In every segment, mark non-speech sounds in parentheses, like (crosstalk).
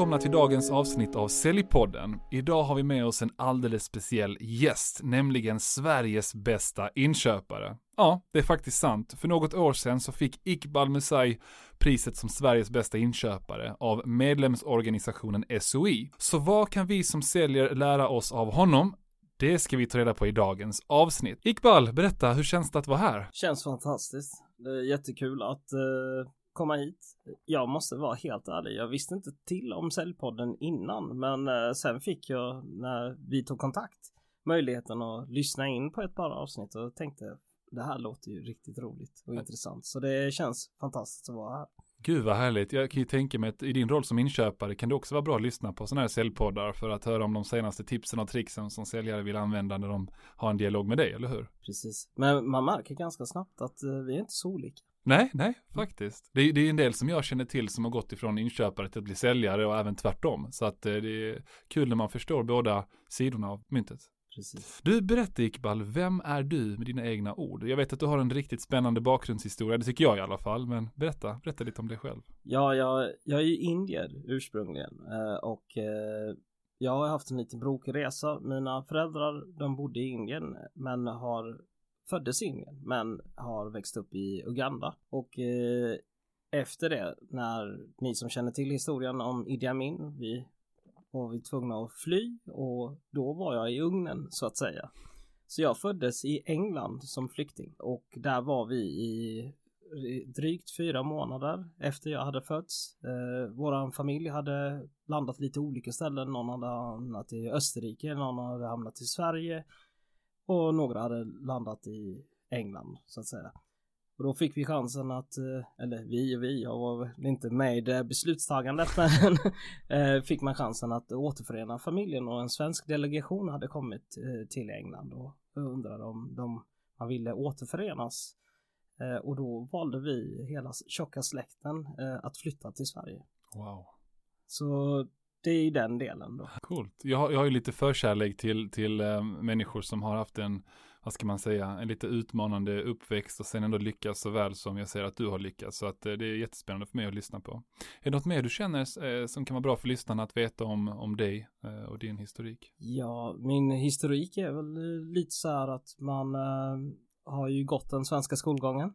välkomna till dagens avsnitt av Säljpodden. Idag har vi med oss en alldeles speciell gäst, nämligen Sveriges bästa inköpare. Ja, det är faktiskt sant. För något år sedan så fick Iqbal Musai priset som Sveriges bästa inköpare av medlemsorganisationen SOI. Så vad kan vi som säljer lära oss av honom? Det ska vi ta reda på i dagens avsnitt. Iqbal, berätta, hur känns det att vara här? Känns fantastiskt. Det är jättekul att uh, komma hit. Jag måste vara helt ärlig. Jag visste inte till om Säljpodden innan, men uh, sen fick jag när vi tog kontakt möjligheten att lyssna in på ett par avsnitt och tänkte det här låter ju riktigt roligt och intressant. Så det känns fantastiskt att vara här. Gud vad härligt. Jag kan ju tänka mig att i din roll som inköpare kan det också vara bra att lyssna på sådana här säljpoddar för att höra om de senaste tipsen och tricksen som säljare vill använda när de har en dialog med dig, eller hur? Precis. Men man märker ganska snabbt att uh, vi är inte så olika. Nej, nej, faktiskt. Det är, det är en del som jag känner till som har gått ifrån inköpare till att bli säljare och även tvärtom. Så att uh, det är kul när man förstår båda sidorna av myntet. Precis. Du, berätta Iqbal, vem är du med dina egna ord? Jag vet att du har en riktigt spännande bakgrundshistoria, det tycker jag i alla fall, men berätta, berätta lite om dig själv. Ja, jag, jag är ju indier ursprungligen eh, och eh, jag har haft en lite brokig resa. Mina föräldrar, de bodde i Indien, men har föddes i Indien, men har växt upp i Uganda och eh, efter det, när ni som känner till historien om Idi Amin, vi var vi tvungna att fly och då var jag i ugnen så att säga. Så jag föddes i England som flykting och där var vi i drygt fyra månader efter jag hade fötts. Eh, våran familj hade landat lite olika ställen. Någon hade hamnat i Österrike, någon hade hamnat i Sverige och några hade landat i England så att säga. Och då fick vi chansen att, eh, eller vi och vi, jag var väl inte med i det beslutstagandet, (laughs) men eh, fick man chansen att återförena familjen och en svensk delegation hade kommit eh, till England och undrade om de, man ville återförenas. Och då valde vi hela tjocka släkten att flytta till Sverige. Wow. Så det är ju den delen då. Coolt. Jag har, jag har ju lite förkärlek till, till äh, människor som har haft en vad ska man säga, en lite utmanande uppväxt och sen ändå lyckas så väl som jag ser att du har lyckats. Så att eh, det är jättespännande för mig att lyssna på. Är det något mer du känner eh, som kan vara bra för lyssnarna att veta om, om dig och din historik? Ja, min historik är väl lite så här att man äh, har ju gått den svenska skolgången.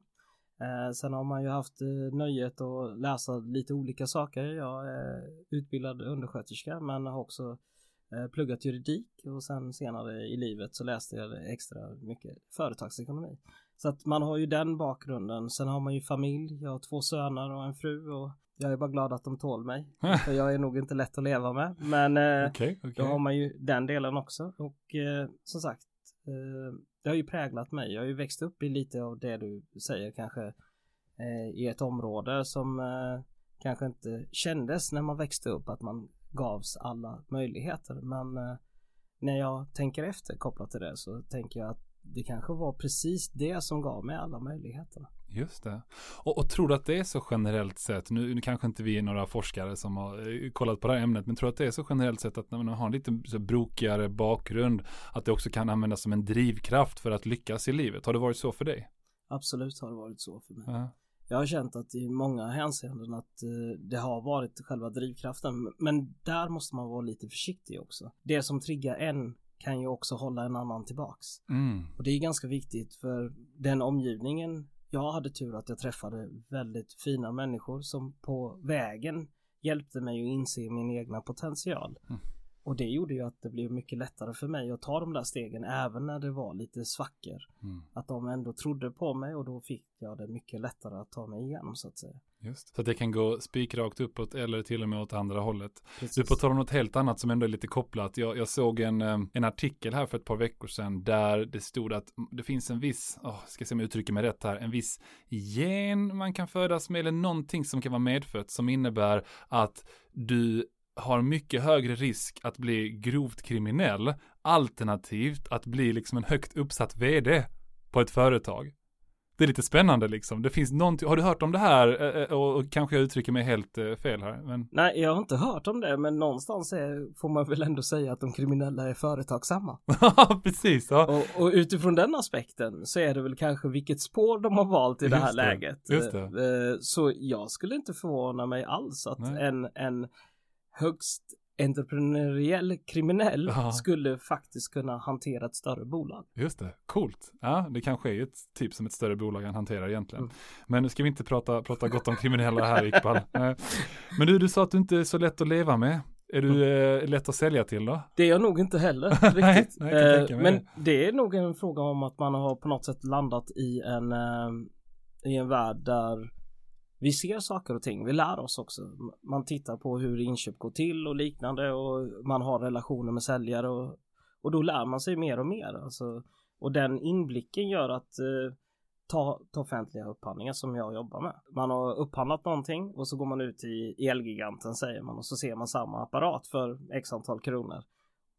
Eh, sen har man ju haft eh, nöjet att läsa lite olika saker. Jag är utbildad undersköterska men har också Eh, pluggat juridik och sen senare i livet så läste jag extra mycket företagsekonomi. Så att man har ju den bakgrunden. Sen har man ju familj. Jag har två söner och en fru och jag är bara glad att de tål mig. (laughs) För jag är nog inte lätt att leva med. Men eh, okay, okay. då har man ju den delen också. Och eh, som sagt, eh, det har ju präglat mig. Jag har ju växt upp i lite av det du säger kanske eh, i ett område som eh, kanske inte kändes när man växte upp att man gavs alla möjligheter. Men eh, när jag tänker efter kopplat till det så tänker jag att det kanske var precis det som gav mig alla möjligheterna. Just det. Och, och tror du att det är så generellt sett, nu, nu kanske inte vi är några forskare som har eh, kollat på det här ämnet, men tror du att det är så generellt sett att när man har en lite så brokigare bakgrund, att det också kan användas som en drivkraft för att lyckas i livet? Har det varit så för dig? Absolut har det varit så för mig. Ja jag har känt att i många hänseenden att eh, det har varit själva drivkraften. Men där måste man vara lite försiktig också. Det som triggar en kan ju också hålla en annan tillbaks. Mm. Och det är ganska viktigt för den omgivningen. Jag hade tur att jag träffade väldigt fina människor som på vägen hjälpte mig att inse min egna potential. Mm. Och det gjorde ju att det blev mycket lättare för mig att ta de där stegen även när det var lite svackor. Mm. Att de ändå trodde på mig och då fick jag det mycket lättare att ta mig igenom så att säga. Just Så att det kan gå spikrakt uppåt eller till och med åt andra hållet. Precis. Du på tal om något helt annat som ändå är lite kopplat. Jag, jag såg en, eh, en artikel här för ett par veckor sedan där det stod att det finns en viss, oh, ska se om jag uttrycker mig rätt här, en viss gen man kan födas med eller någonting som kan vara medfött som innebär att du har mycket högre risk att bli grovt kriminell, alternativt att bli liksom en högt uppsatt vd på ett företag. Det är lite spännande liksom. Det finns någonting, har du hört om det här? Eh, eh, och, och kanske jag uttrycker mig helt eh, fel här. Men... Nej, jag har inte hört om det, men någonstans är, får man väl ändå säga att de kriminella är företagsamma. (laughs) Ja, precis. Ja. Och, och, utifrån den aspekten så är det väl kanske vilket spår de har valt i det här det, läget. Det. Så jag skulle inte förvåna mig alls att en, en högst entreprenöriell kriminell Ja. skulle faktiskt kunna hantera ett större bolag. Just det, coolt. Ja, det kanske är ett typ som ett större bolag han hanterar egentligen. Mm. Men nu ska vi inte prata, prata gott om kriminella här Iqbal. (laughs) Nej. Men du, du sa att du inte är så lätt att leva med. Är du eh, lätt att sälja till då? Det är jag nog inte heller Nej, (laughs) riktigt. nej, kan Eh, Men det är nog en fråga om att man har på något sätt landat i en, eh, i en värld där vi ser saker och ting. Vi lär oss också. Man tittar på hur inköp går till och liknande och man har relationer med säljare och, och då lär man sig mer och mer. Alltså, och den inblicken gör att eh, ta, ta offentliga upphandlingar som jag jobbar med. Man har upphandlat någonting och så går man ut i Elgiganten säger man och så ser man samma apparat för x antal kronor.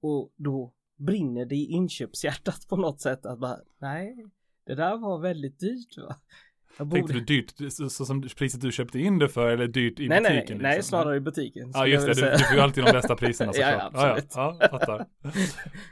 Och då brinner det i inköpshjärtat på något sätt att bara nej, det där var väldigt dyrt va. Jag Tänkte du dyrt, så, så som priset du köpte in det för eller dyrt i nej, nej, butiken? nej, nej, liksom? snarare i butiken. Ja just det, du, du får ju alltid de bästa priserna (laughs) såklart. ja, ja, absolut. ja, (laughs) ja, fattar.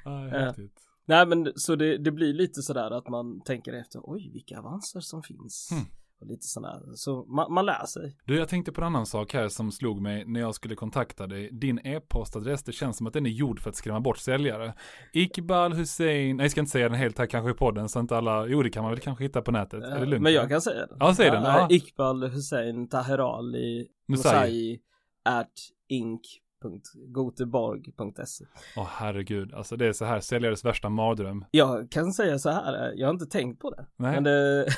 Ja, häftigt. Nej men så det, det blir lite sådär att man tänker efter oj vilka avanser som finns. Mm. Och lite sådär. Så man, man lär sig. Du, jag tänkte på en annan sak här som slog mig när jag skulle kontakta dig. Din e-postadress, det känns som att den är gjord för att skrämma bort säljare. Iqbal Hussein, nej jag ska inte säga den helt här kanske i podden så inte alla, jo det kan man väl kanske hitta på nätet. är det lugnt? Men jag kan säga den. Ja, säg den, ja. Iqbal Hussein Taherali Musai. At ink.goteborg.se Åh herregud, alltså det är så här säljares värsta mardröm. Jag kan säga så här, jag har inte tänkt på det. Nej. Men det (laughs)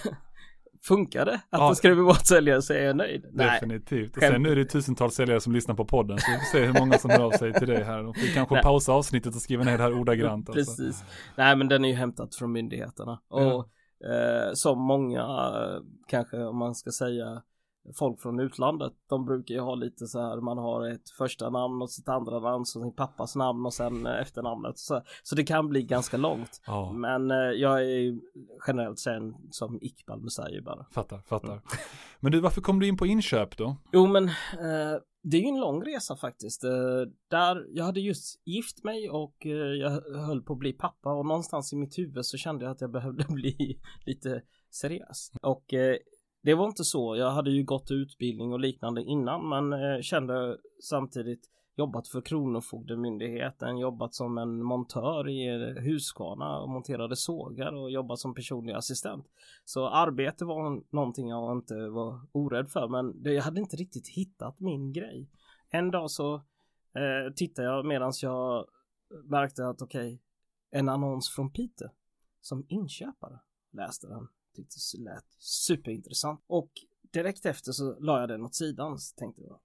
funkade att Ja. det skrev bort säljare så är jag nöjd. Nej, Definitivt. Och Skämt. sen nu är det tusentals säljare som lyssnar på podden, så vi får se hur många som hör av sig till dig här. De får kanske Nej. pausa avsnittet och skriva ner det här ordagrant. Alltså. precis. Nej men den är ju hämtat från myndigheterna. Och Ja. eh, som många, eh, kanske om man ska säga folk från utlandet, de brukar ju ha lite så här, man har ett första namn och sitt andra namn, så sin pappas namn och sen eh, efternamnet. Så, så det kan bli ganska långt. Ja, Men eh, jag är generellt känd som Iqbal Musayi bara. fattar, fattar. (laughs) Men du, varför kom du in på inköp då? Jo men eh, det är ju en lång resa faktiskt. Eh, där jag hade just gift mig och jag höll på att bli pappa och någonstans i mitt huvud så kände jag att jag behövde (laughs) bli lite seriös. Och det var inte så. Jag hade ju gått utbildning och liknande innan men eh, kände samtidigt jobbat för Kronofogdemyndigheten, jobbat som en montör i eh, Huskvarna Husqvarna och monterade sågar och jobbat som personlig assistent. Så arbete var någonting jag inte var orädd för men jag hade inte riktigt hittat min grej. En dag så eh, tittade jag medans jag märkte att okej, en annons från Piteå som inköpare läste den. Tyckte det lät superintressant och direkt efter så la jag den åt sidan så tänkte jag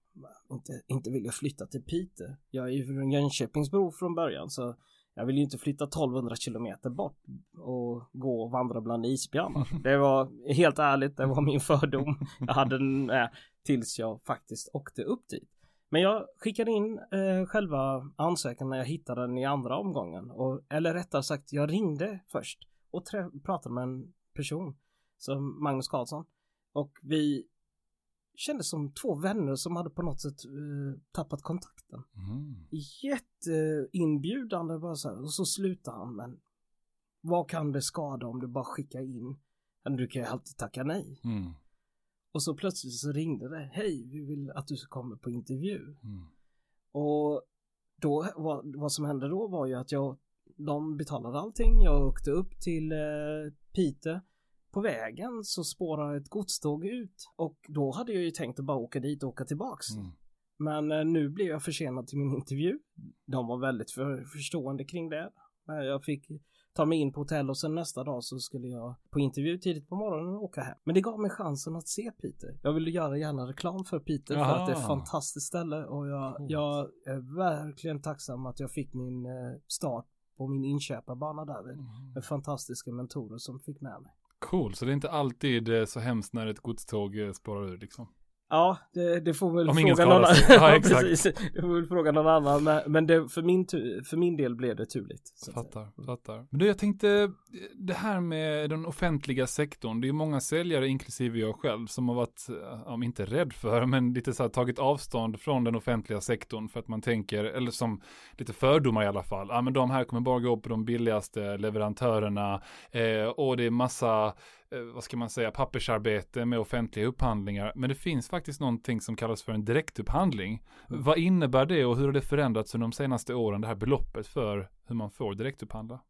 inte, inte vill jag flytta till Piteå. Jag är ju från Jönköpingsbro från början så jag vill ju inte flytta 1200 kilometer bort och gå och vandra bland isbjörnar. (laughs) Det var helt ärligt, det var min fördom. Jag hade den eh, tills jag faktiskt åkte upp dit. Men jag skickade in eh, själva ansökan när jag hittade den i andra omgången. Och, eller rättare sagt, jag ringde först och pratade med en person som Magnus Karlsson. Och vi kändes som två vänner som hade på något sätt eh, tappat kontakten. Mm. Jätteinbjudande bara så här. Och så slutar han men vad kan det skada om du bara skickar in? Du kan ju alltid tacka nej. Mm. Och så plötsligt så ringde det. Hej, vi vill att du kommer på intervju. Mm. Och då, vad, vad som hände då var ju att jag, de betalade allting. Jag åkte upp till eh, Piteå. På vägen så spårar ett godståg ut och då hade jag ju tänkt att bara åka dit och åka tillbaks. Mm. Men eh, nu blev jag försenad till min intervju. De var väldigt för, förstående kring det. Eh, Jag fick ta mig in på hotell och sen nästa dag så skulle jag på intervju tidigt på morgonen och åka hem. Men det gav mig chansen att se Peter. Jag ville göra gärna reklam för Peter för att det är ett Aha. fantastiskt ställe och jag, jag är verkligen tacksam att jag fick min eh, start på min inköparbana där Mm. med fantastiska mentorer som fick med mig. Cool, så det är inte alltid eh, så hemskt när ett godståg eh, spårar ur liksom. Ja, det, det får väl Om fråga någon annan. Ja, (laughs) precis. Det får väl fråga någon annan. Men, men det, för, min, tu- för min del blev det turligt. Fattar, fattar. Men du, jag tänkte, det här med den offentliga sektorn, det är många säljare, inklusive jag själv, som har varit, eh, om inte rädd för, men lite så här tagit avstånd från den offentliga sektorn för att man tänker, eller som lite fördomar i alla fall, ja men de här kommer bara gå på de billigaste leverantörerna, eh, och det är massa vad ska man säga, pappersarbete med offentliga upphandlingar. Men det finns faktiskt någonting som kallas för en direktupphandling. Mm. Vad innebär det och hur har det förändrats under de senaste åren, det här beloppet för hur man får direktupphandla?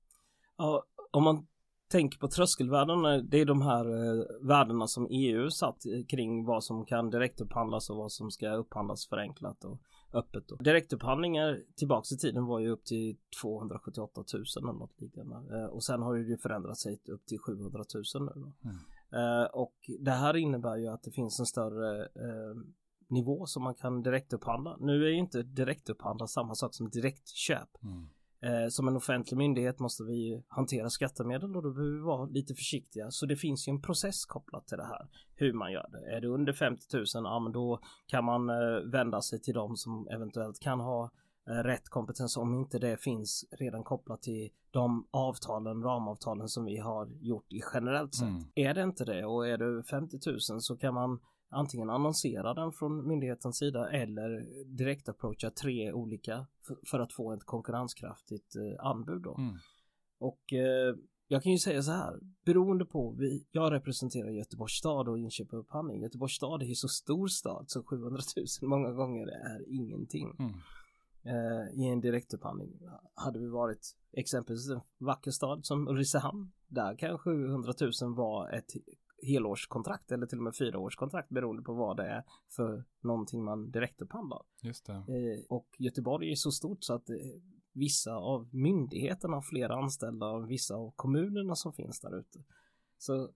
Ja, om man tänker på tröskelvärdena, det är de här eh, värdena som EU satt kring vad som kan direktupphandlas och vad som ska upphandlas förenklat och öppet. Då. Direktupphandlingar tillbaks i tiden var ju upp till 278 000 eller något liknande. Eh, och sen har det förändrat sig upp till 700 000 nu. Mm. Eh, och det här innebär ju att det finns en större eh, nivå som man kan direktupphandla. Nu är ju inte direktupphandla samma sak som direktköp. Mm. Eh, som en offentlig myndighet måste vi hantera skattemedel och då behöver vi vara lite försiktiga. Så det finns ju en process kopplat till det här. Hur man gör det. Är det under 50 000, ja men då kan man eh, vända sig till dem som eventuellt kan ha eh, rätt kompetens om inte det finns redan kopplat till de avtalen, ramavtalen som vi har gjort i generellt sett. Mm. Är det inte det och är det 50 000 så kan man antingen annonsera den från myndighetens sida eller direkt approacha tre olika för, att få ett konkurrenskraftigt eh, anbud då. Mm. Och eh, jag kan ju säga så här, beroende på, vi, jag representerar Göteborgs stad och inköp och upphandling. Göteborgs stad är ju så stor stad så 700 000 många gånger är ingenting. Mm. Eh, I en direktupphandling hade vi varit exempelvis en vacker stad som Ulricehamn. Där kan 700 000 vara ett helårskontrakt eller till och med fyraårskontrakt beroende på vad det är för någonting man direktupphandlar. Just det. Eh, och Göteborg är så stort så att eh, vissa av myndigheterna har flera anställda och vissa av kommunerna som finns där ute. Så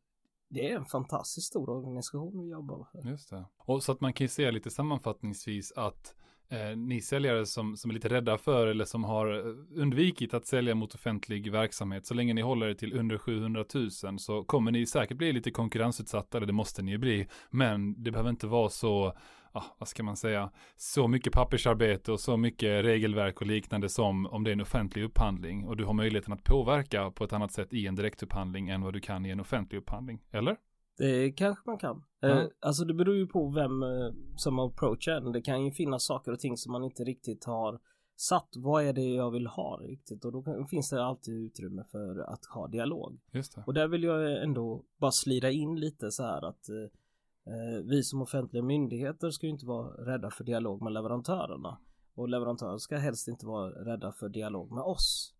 det är en fantastiskt stor organisation vi jobbar för. Just det. Och så att man kan ju se lite sammanfattningsvis att eh, ni säljare som, som är lite rädda för eller som har eh, undvikit att sälja mot offentlig verksamhet, så länge ni håller er till under 700 000 så kommer ni säkert bli lite konkurrensutsatta, eller det måste ni ju bli, men det behöver inte vara så ah, vad ska man säga, så mycket pappersarbete och så mycket regelverk och liknande som om det är en offentlig upphandling och du har möjligheten att påverka på ett annat sätt i en direktupphandling än vad du kan i en offentlig upphandling, eller? Det kanske man kan. Mm. Eh, alltså det beror ju på vem eh, som approachar en. Det kan ju finnas saker och ting som man inte riktigt har satt. Vad är det jag vill ha riktigt? Och då kan, finns det alltid utrymme för att ha dialog. Och där vill jag ändå bara slida in lite så här att eh, eh vi som offentliga myndigheter ska ju inte vara rädda för dialog med leverantörerna. Och leverantörer ska helst inte vara rädda för dialog med oss.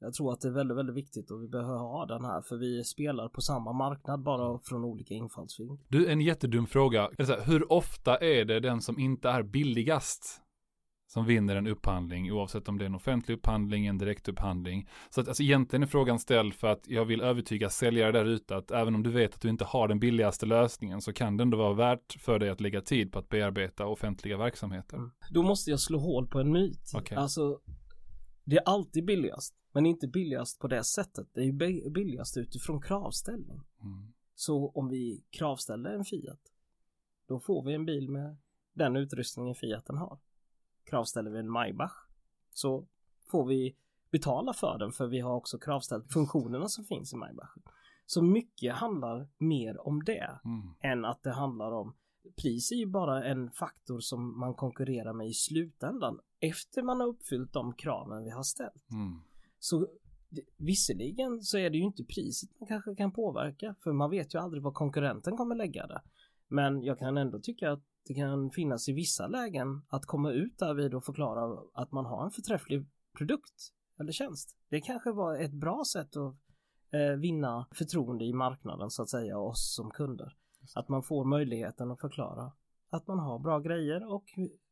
Jag tror att det är väldigt, väldigt viktigt och vi behöver ha den här för vi spelar på samma marknad bara från olika infallsvinklar. Du, en jättedum fråga. Hur ofta är det den som inte är billigast som vinner en upphandling oavsett om det är en offentlig upphandling, en direktupphandling. Så att alltså egentligen är frågan ställd för att jag vill övertyga säljare där ute att även om du vet att du inte har den billigaste lösningen så kan det ändå vara värt för dig att lägga tid på att bearbeta offentliga verksamheter. Mm. Då måste jag slå hål på en myt. Okay. Alltså, det är alltid billigast. Men inte billigast på det sättet. Det är billigast utifrån kravställning. Mm. Så om vi kravställer en Fiat, då får vi en bil med den utrustningen Fiaten har. Kravställer vi en Maybach, så får vi betala för den för vi har också kravställt funktionerna som finns i Maybach. Så mycket handlar mer om det mm. än att det handlar om pris är ju bara en faktor som man konkurrerar med i slutändan efter man har uppfyllt de kraven vi har ställt. Mm. Så visserligen så är det ju inte priset man kanske kan påverka för man vet ju aldrig vad konkurrenten kommer lägga det. Men jag kan ändå tycka att det kan finnas i vissa lägen att komma ut där vid och förklara att man har en förträfflig produkt eller tjänst. Det kanske var ett bra sätt att eh, vinna förtroende i marknaden så att säga och oss som kunder. Att man får möjligheten att förklara att man har bra grejer och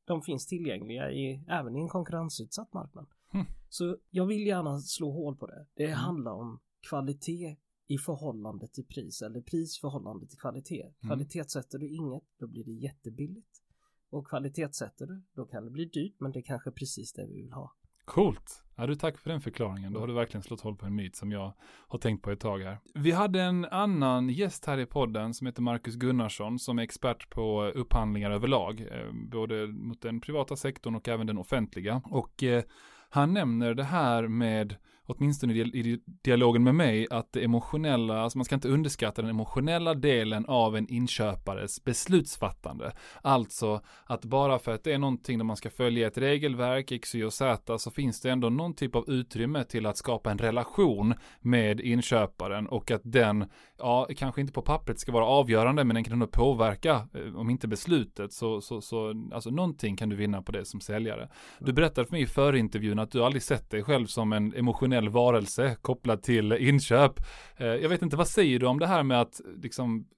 de finns tillgängliga i, även i en konkurrensutsatt marknad. Mm. Så jag vill gärna slå hål på det. Det mm. handlar om kvalitet i förhållande till pris eller pris i förhållande till kvalitet. Mm. Kvalitetssätter du inget, då blir det jättebilligt. Och kvalitetssätter du, då kan det bli dyrt, men det är kanske precis det vi vill ha. Coolt. Ja, du tack för den förklaringen. Då har du verkligen slått hål på en myt som jag har tänkt på ett tag här. Vi hade en annan gäst här i podden som heter Marcus Gunnarsson som är expert på upphandlingar överlag, eh, både mot den privata sektorn och även den offentliga. Och eh, han nämner det här med åtminstone i dialogen med mig, att det emotionella, alltså man ska inte underskatta den emotionella delen av en inköpares beslutsfattande. Alltså att bara för att det är någonting där man ska följa ett regelverk, X, Y och Z, så finns det ändå någon typ av utrymme till att skapa en relation med inköparen och att den, ja, kanske inte på pappret ska vara avgörande, men den kan ändå påverka, eh, om inte beslutet, så, så, så, alltså någonting kan du vinna på det som säljare. Du berättade för mig i förintervjun att du aldrig sett dig själv som en emotionell varelse kopplad till inköp. Eh, jag vet inte, vad säger du om det här med att liksom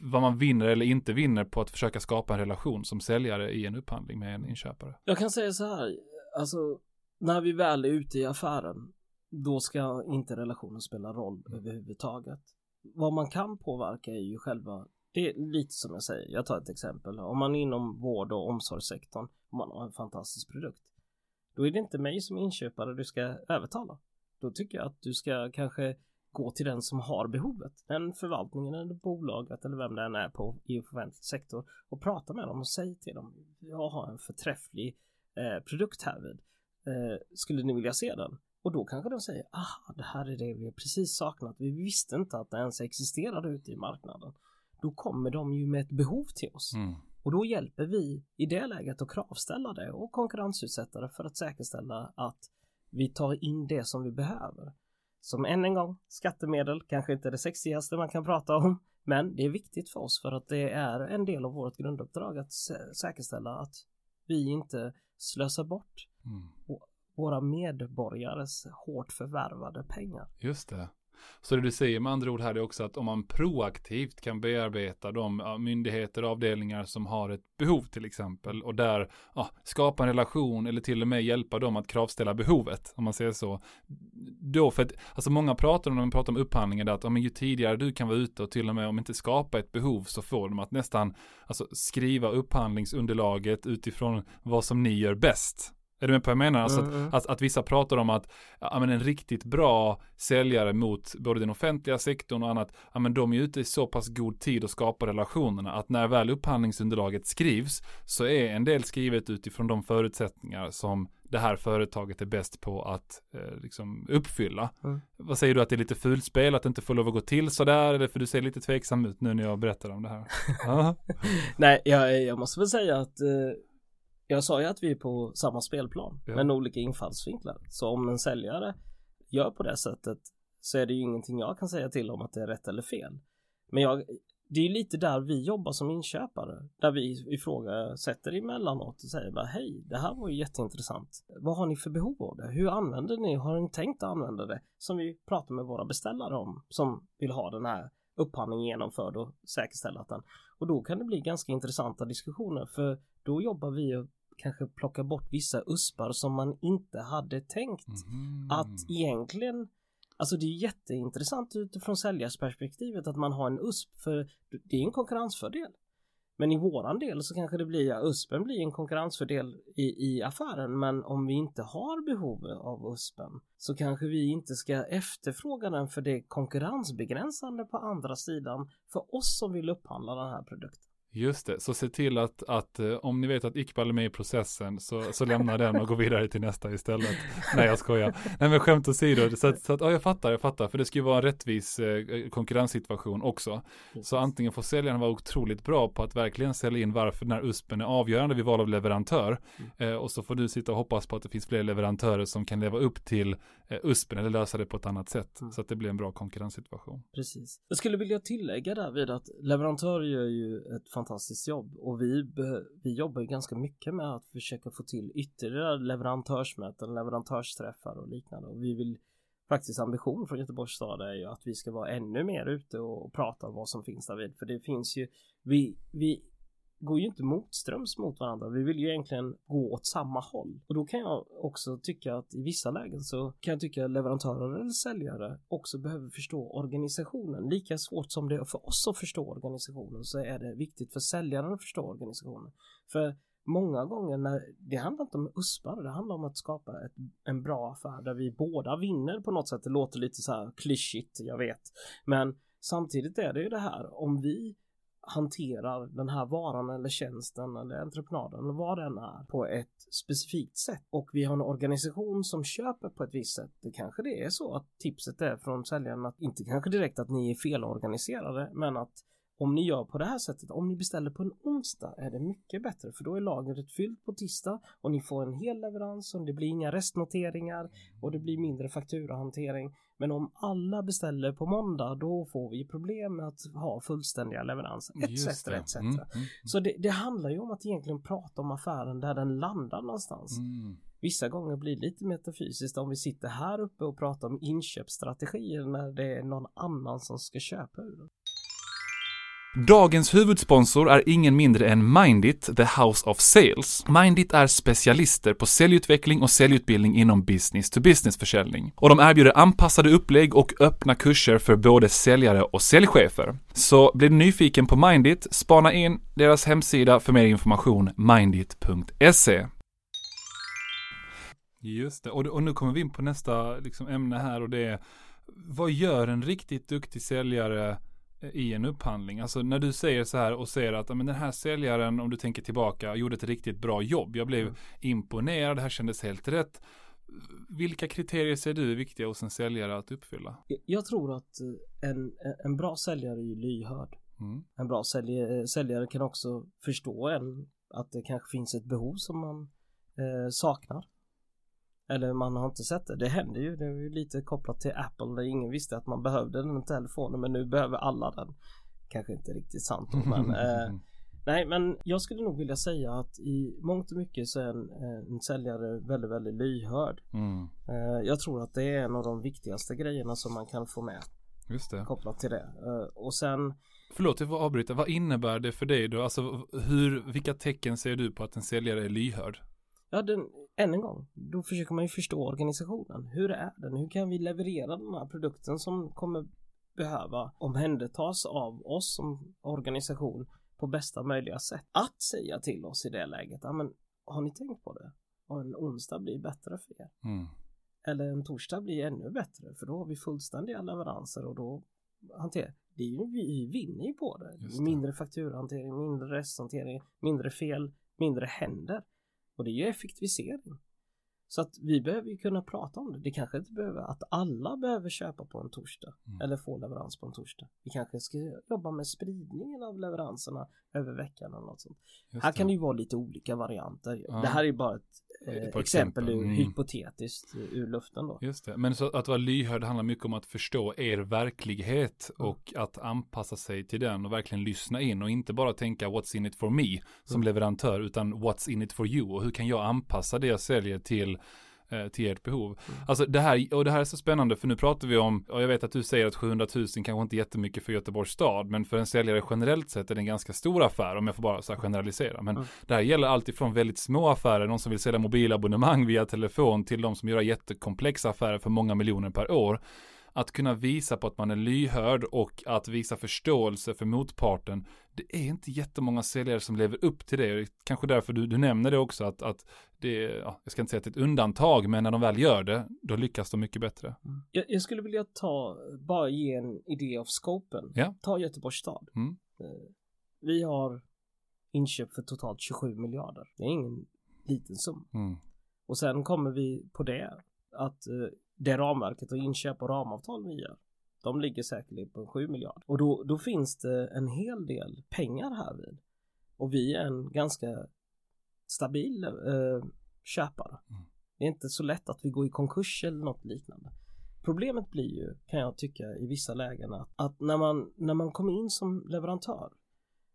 vad man vinner eller inte vinner på att försöka skapa en relation som säljare i en upphandling med en inköpare? Jag kan säga så här, alltså när vi väl är ute i affären, då ska inte relationen spela roll mm. överhuvudtaget. Vad man kan påverka är ju själva det är lite som jag säger, jag tar ett exempel. Om man är inom vård och omsorgssektorn och man har en fantastisk produkt. Då är det inte mig som inköpare du ska övertala. Då tycker jag att du ska kanske gå till den som har behovet. Den förvaltningen eller bolaget eller vem det än är på i offentlig sektor och prata med dem och säg till dem. Jag har en förträfflig eh, produkt härvid. Eh, skulle ni vilja se den? Och då kanske de säger, ah, det här är det vi precis saknat. Vi visste inte att det ens existerade ute i marknaden. Då kommer de ju med ett behov till oss. Mm. Och då hjälper vi i det läget att kravställa det och konkurrensutsätta det för att säkerställa att vi tar in det som vi behöver. Som än en gång, skattemedel kanske inte är det sexigaste man kan prata om, men det är viktigt för oss för att det är en del av vårt grunduppdrag att säkerställa att vi inte slösar bort mm. våra medborgares hårt förvärvade pengar. Just det. Så det du säger med andra ord här är också att om man proaktivt kan bearbeta de myndigheter och avdelningar som har ett behov till exempel och där ja, skapa en relation eller till och med hjälpa dem att kravställa behovet om man säger så. Då för att, alltså många pratar om när man pratar om upphandlingar att om ju tidigare du kan vara ute och till och med om inte skapa ett behov så får de att nästan alltså, skriva upphandlingsunderlaget utifrån vad som ni gör bäst. Är du med på vad jag menar? Alltså mm, att, att, att, vissa pratar om att ja, men en riktigt bra säljare mot både den offentliga sektorn och annat, ja, men de är ute i så pass god tid att skapa relationerna att när väl upphandlingsunderlaget skrivs så är en del skrivet utifrån de förutsättningar som det här företaget är bäst på att eh, liksom uppfylla. Mm. Vad säger du att det är lite fulspel, att det inte får lov att gå till sådär, eller för du ser lite tveksam ut nu när jag berättar om det här. (laughs) Nej, jag, jag måste väl säga att eh jag sa ju att vi är på samma spelplan ja. men olika infallsvinklar. Så om en säljare gör på det sättet så är det ju ingenting jag kan säga till om att det är rätt eller fel. Men jag, det är lite där vi jobbar som inköpare. Där vi ifrågasätter emellanåt och säger bara hej, det här var ju jätteintressant. Vad har ni för behov av det? Hur använder ni? Har ni tänkt att använda det? Som vi pratar med våra beställare om som vill ha den här upphandlingen genomförd och säkerställa att den. Och då kan det bli ganska intressanta diskussioner för då jobbar vi kanske plocka bort vissa uspar som man inte hade tänkt mm. att egentligen Alltså det är jätteintressant utifrån säljarsperspektivet att man har en USP för det är en konkurrensfördel. Men i våran del så kanske det blir, ja, USPen blir en konkurrensfördel i, i affären men om vi inte har behov av USPen så kanske vi inte ska efterfråga den för det är konkurrensbegränsande på andra sidan för oss som vill upphandla den här produkten. Just det, så se till att, att eh, om ni vet att Iqbal är med i processen så, så lämna den och gå vidare till nästa istället. Nej, jag skojar. Nej, men skämt åsido, så att, så att ja, jag fattar, jag fattar, för det ska ju vara en rättvis eh, konkurrenssituation också. Så antingen får säljaren vara otroligt bra på att verkligen sälja in varför den här USPen är avgörande vid val av leverantör. Mm. Eh, och så får du sitta och hoppas på att det finns fler leverantörer som kan leva upp till eh, USPen eller lösa det på ett annat sätt. Mm. Så att det blir en bra konkurrenssituation. Precis. Jag skulle vilja tillägga där vid att leverantörer gör ju ett fantastiskt jobb. Och vi, vi jobbar ju ganska mycket med att försöka få till ytterligare leverantörsmöten, leverantörsträffar och liknande. Och vi vill faktiskt ambition från Göteborgs stad är ju att vi ska vara ännu mer ute och prata om vad som finns där vid. För det finns ju vi, vi går ju inte motströms mot varandra. Vi vill ju egentligen gå åt samma håll. Och då kan jag också tycka att i vissa lägen så kan jag tycka att leverantörer eller säljare också behöver förstå organisationen. Lika svårt som det är för oss att förstå organisationen så är det viktigt för säljaren att förstå organisationen. För många gånger när det handlar inte om uspar, det handlar om att skapa ett, en bra affär där vi båda vinner på något sätt. Det låter lite så här klyschigt, jag vet. Men samtidigt är det ju det här om vi hanterar den här varan eller tjänsten eller entreprenaden eller vad den är på ett specifikt sätt och vi har en organisation som köper på ett visst sätt. Det kanske det är så att tipset är från säljaren att inte kanske direkt att ni är felorganiserade men att om ni gör på det här sättet, om ni beställer på en onsdag är det mycket bättre för då är lagret fyllt på tisdag och ni får en hel leverans och det blir inga restnoteringar och det blir mindre fakturahantering. Men om alla beställer på måndag då får vi problem med att ha fullständiga leveranser etc. etc. Mm, mm, mm. Så det, det, handlar ju om att egentligen prata om affären där den landar någonstans. Mm. Vissa gånger blir det lite metafysiskt om vi sitter här uppe och pratar om inköpsstrategier när det är någon annan som ska köpa ur den. Dagens huvudsponsor är ingen mindre än Mindit, the House of Sales. Mindit är specialister på säljutveckling och säljutbildning inom business to business försäljning. Och de erbjuder anpassade upplägg och öppna kurser för både säljare och säljchefer. Så blir du nyfiken på Mindit, spana in deras hemsida för mer information, mindit.se. Just det, och, nu kommer vi in på nästa liksom, ämne här och det är vad gör en riktigt duktig säljare i en upphandling. Alltså när du säger så här och säger att men den här säljaren, om du tänker tillbaka, gjorde ett riktigt bra jobb. Jag blev mm. imponerad, det här kändes helt rätt. Vilka kriterier ser du är viktiga hos en säljare att uppfylla? Jag tror att eh, en, en bra säljare är lyhörd. Mm. En bra säljare, säljare, kan också förstå en att det kanske finns ett behov som man eh, saknar. Eller man har inte sett det. Det händer ju. Det är ju lite kopplat till Apple där ingen visste att man behövde den telefonen men nu behöver alla den. Kanske inte riktigt sant men (laughs) eh, Nej men jag skulle nog vilja säga att i mångt och mycket så är en, en säljare väldigt väldigt lyhörd. Mm. Eh, jag tror att det är en av de viktigaste grejerna som man kan få med. Just det. Kopplat till det. Eh, och sen Förlåt, jag får avbryta. Vad innebär det för dig då? Alltså hur, vilka tecken ser du på att en säljare är lyhörd? Ja, den, än en gång, då försöker man ju förstå organisationen. Hur är den? Hur kan vi leverera den här produkten som kommer behöva omhändertas av oss som organisation på bästa möjliga sätt? Att säga till oss i det läget, ja men har ni tänkt på det? Och en onsdag blir bättre för er. Mm. Eller en torsdag blir ännu bättre för då har vi fullständiga leveranser och då hanterar det är ju, vi vinner ju på det. det. Mindre fakturahantering, mindre resthantering, mindre fel, mindre händer. Och det är ju effektivisering. Så att vi behöver ju kunna prata om det. Det kanske inte behöver att alla behöver köpa på en torsdag mm. eller få leverans på en torsdag. Vi kanske ska jobba med spridningen av leveranserna över veckan eller något sånt. Här kan det ju vara lite olika varianter. Ja. Det här är bara ett exempel, exempel ur, mm. hypotetiskt ur luften då. Just det, men så att vara lyhörd handlar mycket om att förstå er verklighet mm. och att anpassa sig till den och verkligen lyssna in och inte bara tänka what's in it for me som mm. leverantör utan what's in it for you och hur kan jag anpassa det jag säljer till Eh, till ert behov. Mm. Alltså det här, och det här är så spännande för nu pratar vi om, och jag vet att du säger att 700 000 kanske inte är jättemycket för Göteborgs stad, men för en säljare generellt sett är det en ganska stor affär om jag får bara så generalisera. Men mm. det här gäller alltifrån väldigt små affärer, någon som vill sälja mobilabonnemang via telefon till de som gör jättekomplexa affärer för många miljoner per år att kunna visa på att man är lyhörd och att visa förståelse för motparten. Det är inte jättemånga säljare som lever upp till det. Kanske därför du, du nämner det också att, att det är, ja, jag ska inte säga att det är ett undantag, men när de väl gör det, då lyckas de mycket bättre. Mm. Jag, jag, skulle vilja ta, bara ge en idé av scopen. Ja. Ta Göteborgs stad. Mm. Eh, vi har inköp för totalt 27 miljarder. Det är ingen liten summa. Mm. Och sen kommer vi på det att eh, det ramverket och inköp och ramavtal vi gör. De ligger säkert på 7 miljarder. Och då, då finns det en hel del pengar här vid. Och vi är en ganska stabil eh, köpare. Mm. Det är inte så lätt att vi går i konkurs eller något liknande. Problemet blir ju, kan jag tycka i vissa lägen, att, att när, man, när man kommer in som leverantör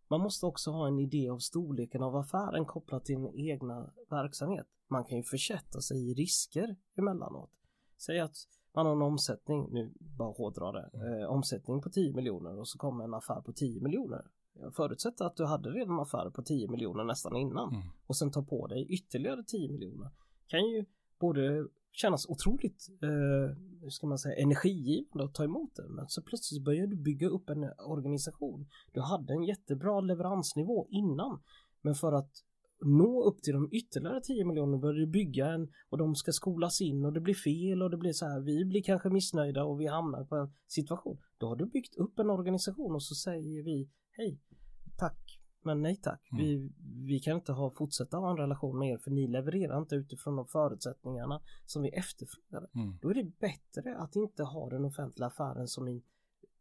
man måste också ha en idé av storleken av affären kopplat till sin egna verksamhet. Man kan ju försätta sig i risker emellanåt. Säg att man har en omsättning, nu bara hårdra det, mm. eh, omsättning på 10 miljoner och så kommer en affär på 10 miljoner. Jag förutsätter att du hade redan affärer på 10 miljoner nästan innan mm. och sen tar på dig ytterligare 10 miljoner. Kan ju både kännas otroligt, eh, hur ska man säga, energigivande att ta emot det. Men så plötsligt börjar du bygga upp en organisation. Du hade en jättebra leveransnivå innan. Men för att nå upp till de ytterligare 10 miljoner börjar du bygga en och de ska skolas in och det blir fel och det blir så här. Vi blir kanske missnöjda och vi hamnar på en situation. Då har du byggt upp en organisation och så säger vi hej. tack, men nej tack. Mm. Vi, vi kan inte ha, fortsätta ha en relation med er för ni levererar inte utifrån de förutsättningarna som vi efterfrågade. Mm. Då är det bättre att inte ha den offentliga affären som en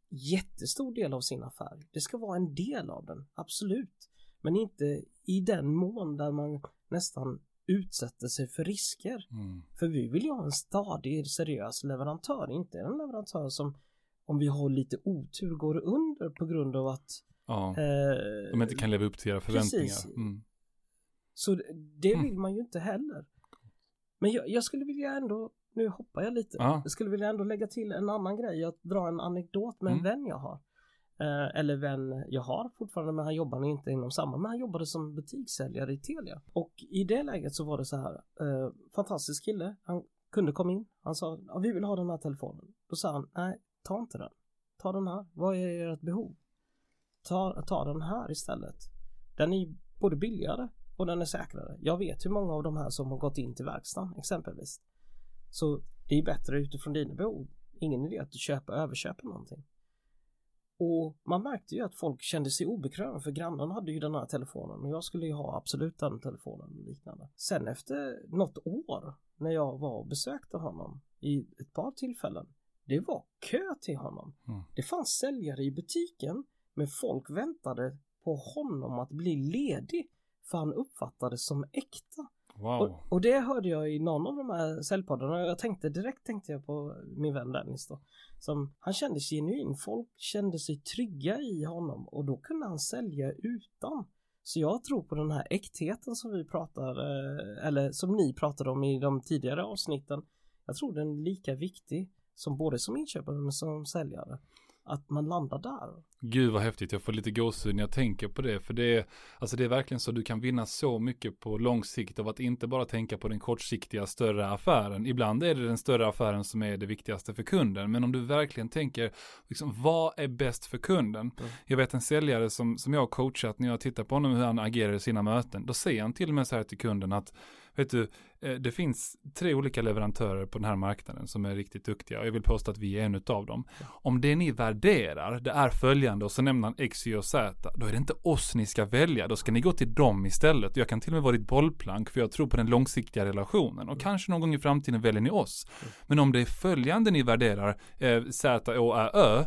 jättestor del av sin affär. Det ska vara en del av den, absolut. Men inte i den mån där man nästan utsätter sig för risker. Mm. För vi vill ju ha en stadig, seriös leverantör, inte en leverantör som om vi har lite otur går under på grund av att Ja, eh, de inte kan leva upp till era förväntningar. Mm. Så det mm. vill man ju inte heller. Men jag, jag, skulle vilja ändå, nu hoppar jag lite, ja. jag skulle vilja ändå lägga till en annan grej, jag drar en anekdot med en mm. vän jag har. Eh, eller vän jag har fortfarande men han jobbar inte inom samma men han jobbade som butikssäljare i Telia. Och i det läget så var det så här eh, fantastisk kille. Han kunde komma in. Han sa ja, vi vill ha den här telefonen. Då sa han nej ta inte den. Ta den här. Vad är ert behov? Ta, ta den här istället. Den är både billigare och den är säkrare. Jag vet hur många av de här som har gått in till verkstaden exempelvis. Så det är bättre utifrån dina behov. Ingen idé att du köper överköper någonting. Och man märkte ju att folk kände sig obekväma för grannen hade ju den här telefonen och jag skulle ju ha absolut den telefonen och liknande. Sen efter något år när jag var och besökte honom i ett par tillfällen. Det var kö till honom. Mm. Det fanns säljare i butiken men folk väntade på honom att bli ledig för han uppfattades som äkta. Wow. Och, och, det hörde jag i någon av de här säljpoddarna. Jag tänkte direkt tänkte jag på min vän Dennis då. Som, han kände sig genuin. Folk kände sig trygga i honom och då kunde han sälja utan. Så jag tror på den här äktheten som vi pratar, eh, eller som ni pratade om i de tidigare avsnitten. Jag tror den är lika viktig som både som inköpare men som säljare att man landar där. Gud vad häftigt, jag får lite gåshud när jag tänker på det. För det är, alltså det är verkligen så, du kan vinna så mycket på lång sikt av att inte bara tänka på den kortsiktiga större affären. Ibland är det den större affären som är det viktigaste för kunden. Men om du verkligen tänker, liksom, vad är bäst för kunden? Mm. Jag vet en säljare som, som jag har coachat när jag tittar på honom hur han agerar i sina möten. Då säger han till och med så här till kunden att vet du, eh, det finns tre olika leverantörer på den här marknaden som är riktigt duktiga och jag vill påstå att vi är en av dem. Om det ni värderar, det är följande och så nämner han X, Y och Z, då är det inte oss ni ska välja, då ska ni gå till dem istället. Jag kan till och med vara ditt bollplank för jag tror på den långsiktiga relationen och mm. kanske någon gång i framtiden väljer ni oss. Mm. Men om det är följande ni värderar, eh, Z, Å, Ä, Ö,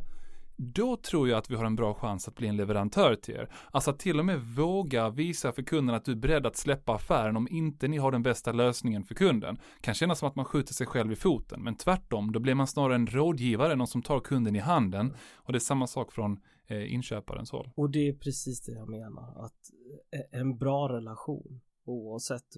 då tror jag att vi har en bra chans att bli en leverantör till er. Alltså att till och med våga visa för kunden att du är beredd att släppa affären om inte ni har den bästa lösningen för kunden. Kan kännas som att man skjuter sig själv i foten, men tvärtom, då blir man snarare en rådgivare, någon som tar kunden i handen. Och det är samma sak från eh, inköparens håll. Och det är precis det jag menar, att eh, en bra relation, oavsett,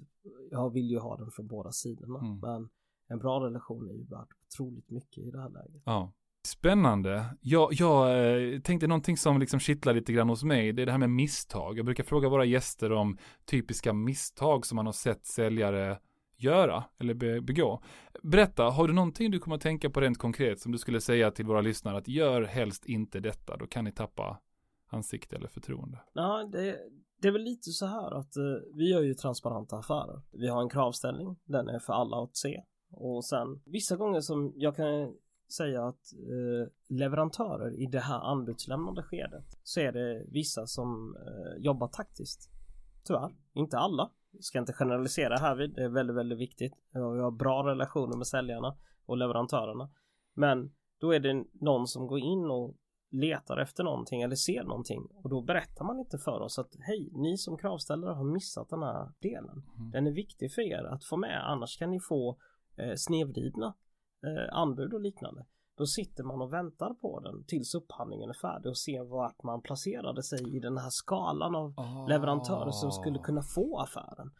jag vill ju ha den från båda sidorna, mm. men en bra relation är ju värt otroligt mycket i det här läget. Ja. Spännande. Jag, jag eh, tänkte någonting som liksom kittlar lite grann hos mig, det är det här med misstag. Jag brukar fråga våra gäster om typiska misstag som man har sett säljare göra eller begå. Berätta, har du någonting du kommer att tänka på rent konkret som du skulle säga till våra lyssnare att gör helst inte detta, då kan ni tappa ansikte eller förtroende? Ja, det, det är väl lite så här att eh, vi gör ju transparenta affärer. Vi har en kravställning, den är för alla att se. Och sen vissa gånger som jag kan säga att eh, leverantörer i det här anbudslämnande skedet så är det vissa som eh, jobbar taktiskt. Tyvärr, inte alla. Jag ska inte generalisera här vid. Det är väldigt, väldigt viktigt. Vi har bra relationer med säljarna och leverantörerna. Men då är det någon som går in och letar efter någonting eller ser någonting och då berättar man inte för oss att hej, ni som kravställare har missat den här delen. Mm. Den är viktig för er att få med, annars kan ni få eh, snedvridna eh, anbud och liknande. Då sitter man och väntar på den tills upphandlingen är färdig och ser vart man placerade sig i den här skalan av oh. leverantörer som skulle kunna få affären.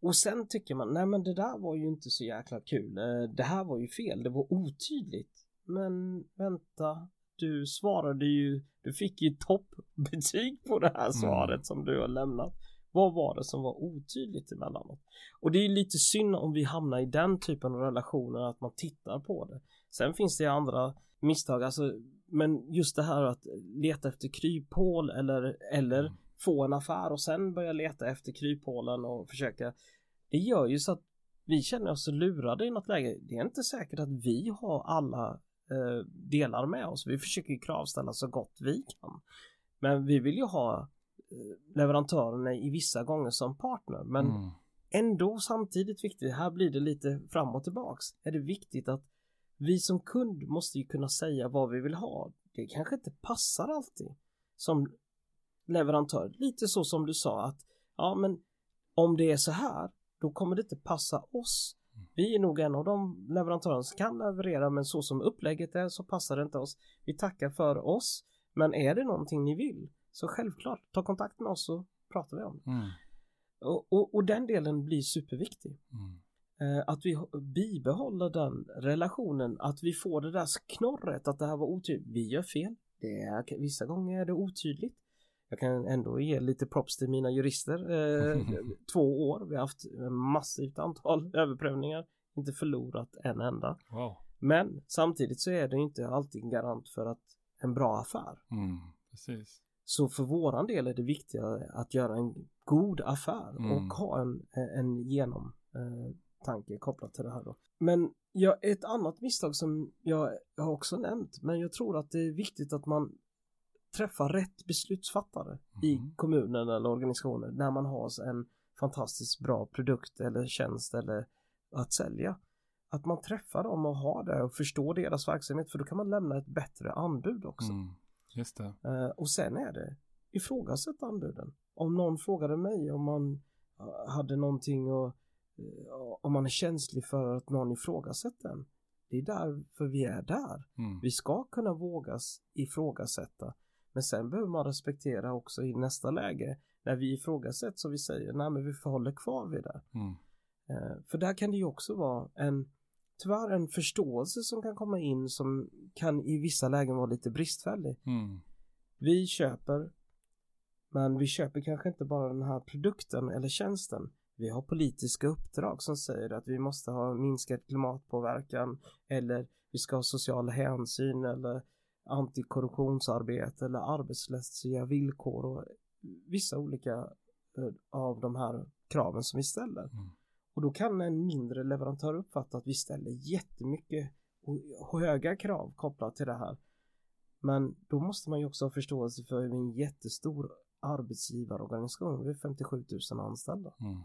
Och sen tycker man, nej men det där var ju inte så jäkla kul. Eh, det här var ju fel, det var otydligt. Men vänta, du svarade ju, du fick ju toppbetyg på det här mm. svaret mm. som du har lämnat. Vad var det som var otydligt emellanåt? Och det är lite synd om vi hamnar i den typen av relationer att man tittar på det. Sen finns det andra misstag, alltså, men just det här att leta efter kryphål eller, eller mm. få en affär och sen börja leta efter kryphålen och försöka. Det gör ju så att vi känner oss lurade i något läge. Det är inte säkert att vi har alla eh, delar med oss. Vi försöker ju kravställa så gott vi kan. Men vi vill ju ha leverantörerna i vissa gånger som partner. Men mm. ändå samtidigt viktigt, här blir det lite fram och tillbaks, är det viktigt att vi som kund måste ju kunna säga vad vi vill ha. Det kanske inte passar alltid som leverantör. Lite så som du sa att ja men om det är så här då kommer det inte passa oss. Vi är nog en av de leverantörer som kan leverera men så som upplägget är så passar det inte oss. Vi tackar för oss men är det någonting ni vill så självklart ta kontakt med oss så pratar vi om det. Mm. Och, och, och, den delen blir superviktig. Mm. Eh, att vi bibehåller den relationen, att vi får det där knorret att det här var otydligt. Vi gör fel. Det är, vissa gånger är det otydligt. Jag kan ändå ge lite props till mina jurister. Eh, (laughs) två år. Vi har haft massivt antal (laughs) överprövningar. Inte förlorat en enda. Wow. Men samtidigt så är det inte alltid en garant för att en bra affär. Mm, precis. Så för våran del är det viktigare att göra en god affär mm. och ha en, en genom eh, tanke kopplat till det här då. Men ja, ett annat misstag som jag, jag har också nämnt, men jag tror att det är viktigt att man träffar rätt beslutsfattare mm. i kommunen eller organisationen när man har en fantastiskt bra produkt eller tjänst eller att sälja. Att man träffar dem och har det och förstår deras verksamhet för då kan man lämna ett bättre anbud också. Mm. Just det. Uh, och sen är det ifrågasätt anbuden. Om någon frågade mig om man uh, hade någonting och uh, om man är känslig för att någon ifrågasätter den. Det är därför vi är där. Mm. Vi ska kunna vågas ifrågasätta men sen behöver man respektera också i nästa läge när vi ifrågasätts och vi säger nej men vi förhåller kvar vid det. Mm. Eh, för där kan det ju också vara en tyvärr en förståelse som kan komma in som kan i vissa lägen vara lite bristfällig. Mm. Vi köper men vi köper kanske inte bara den här produkten eller tjänsten. Vi har politiska uppdrag som säger att vi måste ha minskad klimatpåverkan eller vi ska ha social hänsyn eller antikorruptionsarbete eller arbetsrättsliga villkor och vissa olika eh, av de här kraven som vi ställer. Mm. Och då kan en mindre leverantör uppfatta att vi ställer jättemycket och höga krav kopplat till det här. Men då måste man ju också ha förståelse för är en jättestor arbetsgivarorganisation. Vi är 57 000 anställda. Mm.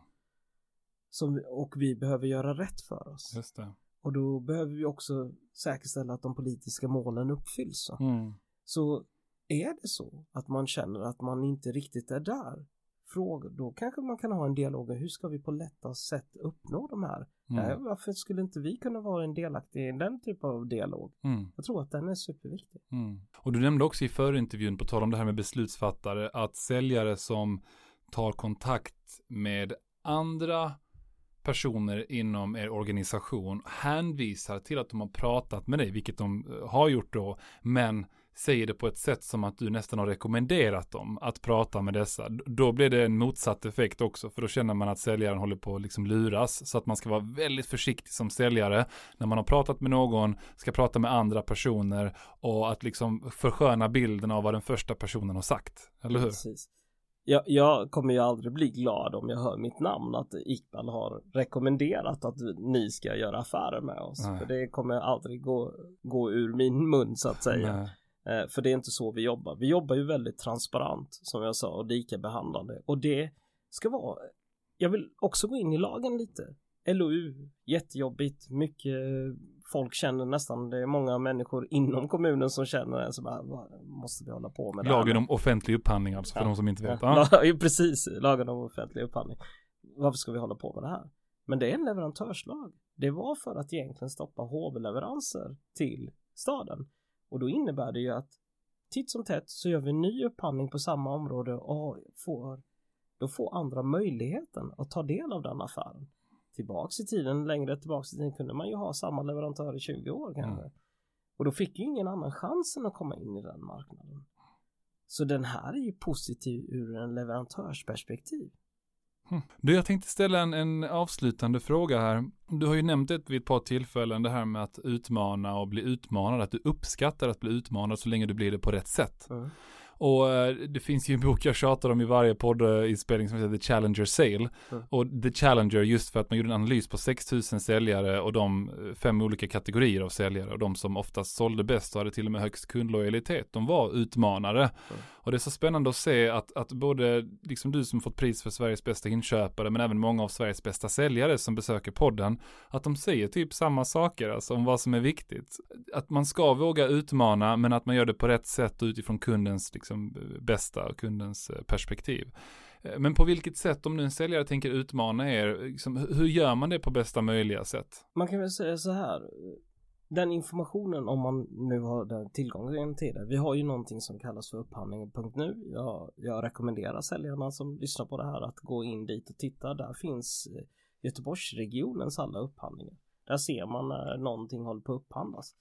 Som, och vi behöver göra rätt för oss. Just det. Och då behöver vi också säkerställa att de politiska målen uppfylls. Mm. Så är det så att man känner att man inte riktigt är där, fråga, då kanske man kan ha en dialog om hur ska vi på lättast sätt uppnå de här? Mm. varför skulle inte vi kunna vara en delaktig i den typen av dialog? Mm. Jag tror att den är superviktig. Mm. Och du nämnde också i förintervjun, på tal om det här med beslutsfattare, att säljare som tar kontakt med andra personer inom er organisation hänvisar till att de har pratat med dig, vilket de eh, har gjort då, men säger det på ett sätt som att du nästan har rekommenderat dem att prata med dessa. Då blir det en motsatt effekt också, för då känner man att säljaren håller på att liksom luras. Så att man ska vara väldigt försiktig som säljare när man har pratat med någon, ska prata med andra personer och att liksom försköna bilden av vad den första personen har sagt. Eller hur? Precis jag, jag, kommer ju aldrig bli glad om jag hör mitt namn att Iqbal har rekommenderat att ni ska göra affärer med oss. Nej. För det kommer aldrig gå, gå ur min mun så att säga. Eh, för det är inte så vi jobbar. Vi jobbar ju väldigt transparent som jag sa och lika behandlande. Och det ska vara, jag vill också gå in i lagen lite. LOU, jättejobbigt, mycket folk känner nästan, det är många människor inom kommunen som känner det, så bara, vad måste vi hålla på med Lagen om offentlig upphandling alltså, för ja. de som inte vet. Ja, (laughs) ja. precis, lagen om offentlig upphandling. Varför ska vi hålla på med det här? Men det är en leverantörslag. Det var för att egentligen stoppa HV-leveranser till staden. Och då innebär det ju att titt som tätt så gör vi en ny upphandling på samma område och får då får andra möjligheten att ta del av den affären tillbaks i tiden, längre tillbaks i tiden kunde man ju ha samma leverantör i 20 år kanske. Mm. Och då fick ju ingen annan chansen att komma in i den marknaden. Så den här är ju positiv ur en leverantörsperspektiv. Hm. Du, jag tänkte ställa en, en, avslutande fråga här. Du har ju nämnt det vid ett par tillfällen, det här med att utmana och bli utmanad, att du uppskattar att bli utmanad så länge du blir det på rätt sätt. Mm. Och eh, det finns ju en bok jag tjatar om i varje poddinspelning som heter The Challenger Sale. Mm. Och The Challenger just för att man gjorde en analys på 6000 säljare och de eh, fem olika kategorier av säljare. Och de som oftast sålde bäst och hade till och med högst kundlojalitet, de var utmanare. Mm. Och det är så spännande att se att, att både liksom du som fått pris för Sveriges bästa inköpare men även många av Sveriges bästa säljare som besöker podden, att de säger typ samma saker, alltså om vad som är viktigt. Att man ska våga utmana men att man gör det på rätt sätt utifrån kundens liksom, bästa och kundens eh, perspektiv. Eh, men på vilket sätt, om nu en säljare tänker utmana er, liksom, hur gör man det på bästa möjliga sätt? Man kan väl säga så här, den informationen om man nu har den tillgången till det. Vi har ju någonting som kallas för upphandling.nu. Jag, jag rekommenderar säljarna som lyssnar på det här att gå in dit och titta. Där finns eh, Göteborgsregionens alla upphandlingar. Där ser man när någonting håller på att upphandlas.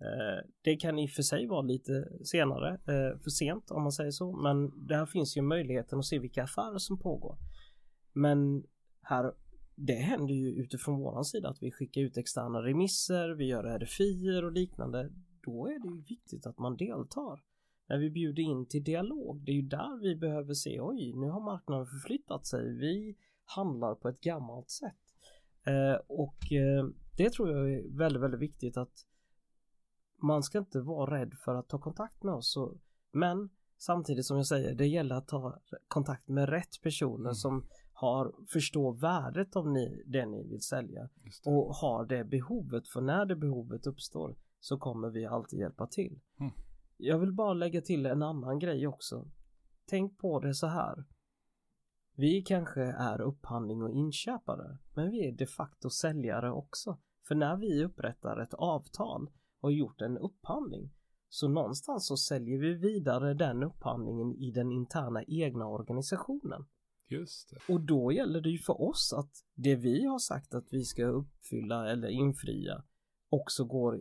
Eh, det kan i och för sig vara lite senare, eh, för sent om man säger så, men där finns ju möjligheten att se vilka affärer som pågår. Men här, det händer ju utifrån våran sida att vi skickar ut externa remisser, vi gör RFI och liknande. Då är det ju viktigt att man deltar. När vi bjuder in till dialog, det är ju där vi behöver se, oj, nu har marknaden förflyttat sig, vi handlar på ett gammalt sätt. Eh, och det tror jag är väldigt, väldigt viktigt att man ska inte vara rädd för att ta kontakt med oss. Och, men samtidigt som jag säger, det gäller att ta kontakt med rätt personer mm. som har, förstår värdet av ni, det ni vill sälja och har det behovet. För när det behovet uppstår så kommer vi alltid hjälpa till. Mm. Jag vill bara lägga till en annan grej också. Tänk på det så här. Vi kanske är upphandling och inköpare, men vi är de facto säljare också. För när vi upprättar ett avtal har gjort en upphandling. Så någonstans så säljer vi vidare den upphandlingen i den interna egna organisationen. Just det. Och då gäller det ju för oss att det vi har sagt att vi ska uppfylla eller infria också går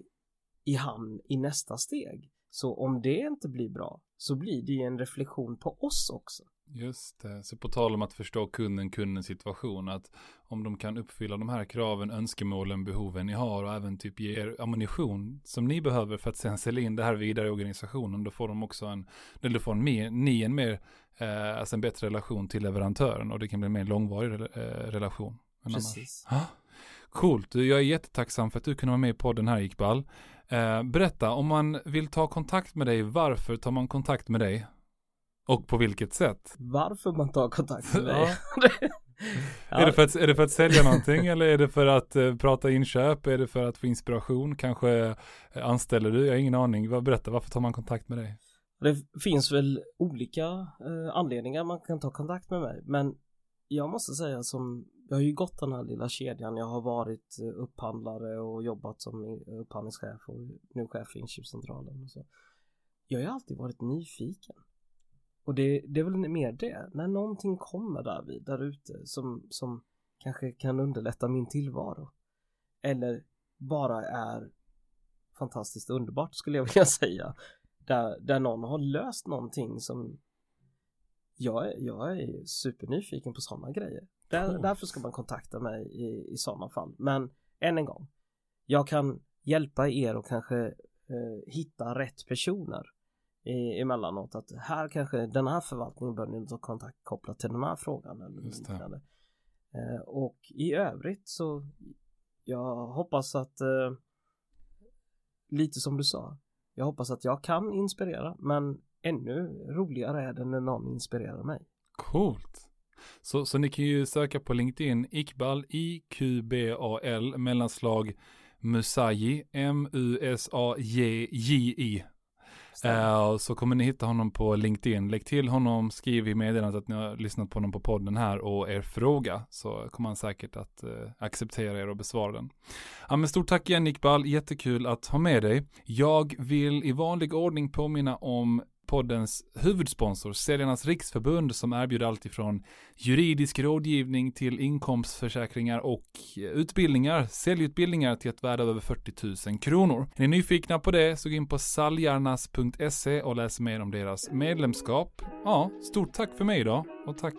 i hamn i nästa steg. Så om det inte blir bra så blir det ju en reflektion på oss också. Just det, så på tal om att förstå kunden, kundens situation, att om de kan uppfylla de här kraven, önskemålen, behoven ni har och även typ ge er ammunition som ni behöver för att sen sälja in det här vidare i organisationen, då får de också en, eller får mer, ni en mer, eh, alltså en bättre relation till leverantören och det kan bli en mer långvarig eh, relation. Precis. Coolt, jag är jättetacksam för att du kunde vara med i podden här Iqbal. Eh, berätta, om man vill ta kontakt med dig, varför tar man kontakt med dig? Och på vilket sätt? Varför man tar kontakt med mig? Ja. (laughs) Är, det för att, är det för att sälja någonting eller är det för att uh, prata inköp? Är det för att få inspiration? Kanske uh, anställer du? Jag har ingen aning. Berätta, varför tar man kontakt med dig? Det finns väl olika uh, anledningar man kan ta kontakt med mig. Men jag måste säga som, jag har ju gått den här lilla kedjan. Jag har varit eh, upphandlare och jobbat som upphandlingschef och nu chef för inköpscentralen. Och så. Jag har ju alltid varit nyfiken. Och det, det är väl mer det, när någonting kommer där vid, där ute som, som kanske kan underlätta min tillvaro. Eller bara är fantastiskt underbart skulle jag vilja (laughs) säga. Där, där någon har löst någonting som jag är, jag är supernyfiken på sådana grejer. Där, cool. Därför ska man kontakta mig i, i sådana fall. Men än en gång, jag kan hjälpa er och kanske eh, hitta rätt personer emellanåt att här kanske den här förvaltningen bör ni ta kontakt kopplat till den här frågan eller liknande. Eh, och i övrigt så jag hoppas att eh, lite som du sa jag hoppas att jag kan inspirera men ännu roligare är det när någon inspirerar mig. Coolt. Så, så ni kan ju söka på LinkedIn Iqbal I-Q-B-A-L mellanslag Musaji M-U-S-A-J-J-I Uh, så kommer ni hitta honom på LinkedIn. Lägg till honom, skriv i meddelandet att ni har lyssnat på honom på podden här och er fråga. Så kommer han säkert att uh, acceptera er och besvara den. Ja, men stort tack igen Iqbal, jättekul att ha med dig. Jag vill i vanlig ordning påminna om poddens huvudsponsor, Säljarnas Riksförbund, som erbjuder allt ifrån juridisk rådgivning till inkomstförsäkringar och utbildningar, säljutbildningar till ett värde av över 40 000 kronor. Är ni nyfikna på det så gå in på saljarnas.se och läs mer om deras medlemskap. Ja, stort tack för mig idag och tack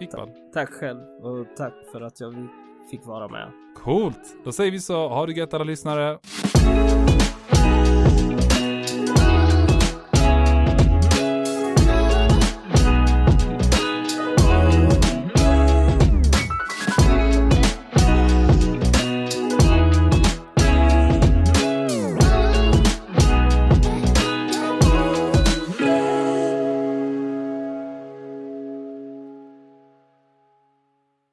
Iqbal. Tack själv och tack för att jag fick vara med. Coolt! Då säger vi så, ha det gött alla lyssnare.